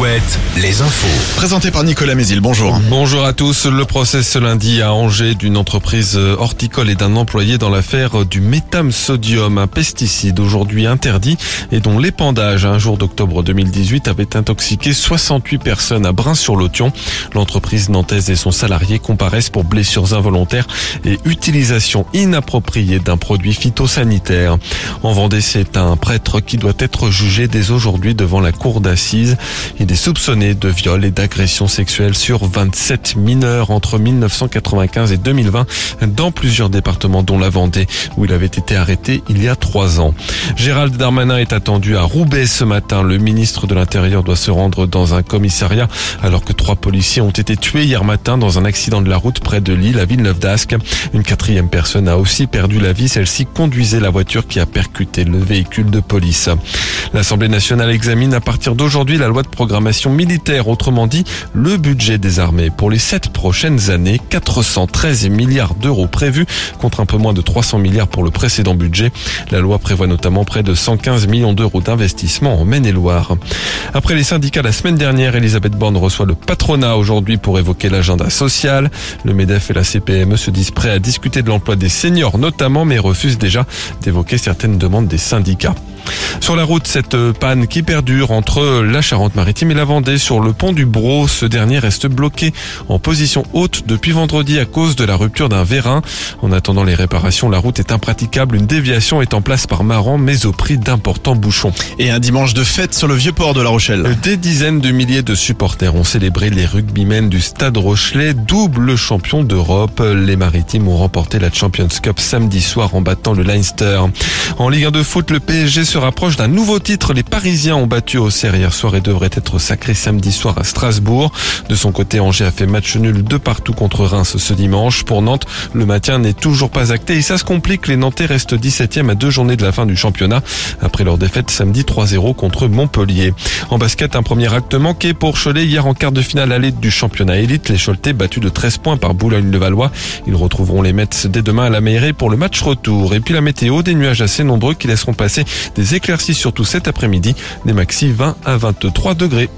Alouette, les infos. Présenté par Nicolas Mézil, bonjour. Bonjour à tous. Le procès ce lundi à Angers d'une entreprise horticole et d'un employé dans l'affaire du métham sodium, un pesticide aujourd'hui interdit et dont l'épandage un jour d'octobre 2018 avait intoxiqué 68 personnes à Brun-sur-Lotion. L'entreprise nantaise et son salarié comparaissent pour blessures involontaires et utilisation inappropriée d'un produit phytosanitaire. En Vendée, c'est un prêtre qui doit être jugé dès aujourd'hui devant la cour d'assises. Il est soupçonné de viol et d'agression sexuelle sur 27 mineurs entre 1995 et 2020 dans plusieurs départements dont la Vendée où il avait été arrêté il y a trois ans. Gérald Darmanin est attendu à Roubaix ce matin. Le ministre de l'Intérieur doit se rendre dans un commissariat alors que trois policiers ont été tués hier matin dans un accident de la route près de Lille à Villeneuve d'Ascq. Une quatrième personne a aussi perdu la vie. Celle-ci conduisait la voiture qui a percuté le véhicule de police. L'Assemblée nationale examine à partir d'aujourd'hui la loi de militaire, autrement dit le budget des armées pour les sept prochaines années. 413 milliards d'euros prévus contre un peu moins de 300 milliards pour le précédent budget. La loi prévoit notamment près de 115 millions d'euros d'investissement en Maine-et-Loire. Après les syndicats la semaine dernière, Elisabeth Borne reçoit le patronat aujourd'hui pour évoquer l'agenda social. Le MEDEF et la CPME se disent prêts à discuter de l'emploi des seniors notamment, mais refusent déjà d'évoquer certaines demandes des syndicats. Sur la route, cette panne qui perdure entre la Charente-Maritime et la Vendée sur le pont du Bro. Ce dernier reste bloqué en position haute depuis vendredi à cause de la rupture d'un vérin. En attendant les réparations, la route est impraticable. Une déviation est en place par Maran, mais au prix d'importants bouchons. Et un dimanche de fête sur le vieux port de La Rochelle. Des dizaines de milliers de supporters ont célébré les rugbymen du Stade Rochelet, double champion d'Europe. Les Maritimes ont remporté la Champions Cup samedi soir en battant le Leinster. En Ligue 1 de foot, le PSG se rapproche d'un nouveau titre. Les Parisiens ont battu Auxerre hier soir et devraient être sacrés samedi soir à Strasbourg. De son côté, Angers a fait match nul de partout contre Reims ce dimanche. Pour Nantes, le maintien n'est toujours pas acté et ça se complique. Les Nantais restent 17e à deux journées de la fin du championnat après leur défaite samedi 3-0 contre Montpellier. En basket, un premier acte manqué pour Cholet hier en quart de finale à du championnat élite. Les Choletais battus de 13 points par Boulogne-le-Valois. Ils retrouveront les Mets dès demain à la Meilleray pour le match retour. Et puis la météo, des nuages assez nombreux qui laisseront passer des éclaircies surtout cet après-midi, des maxi 20 à 23 degrés.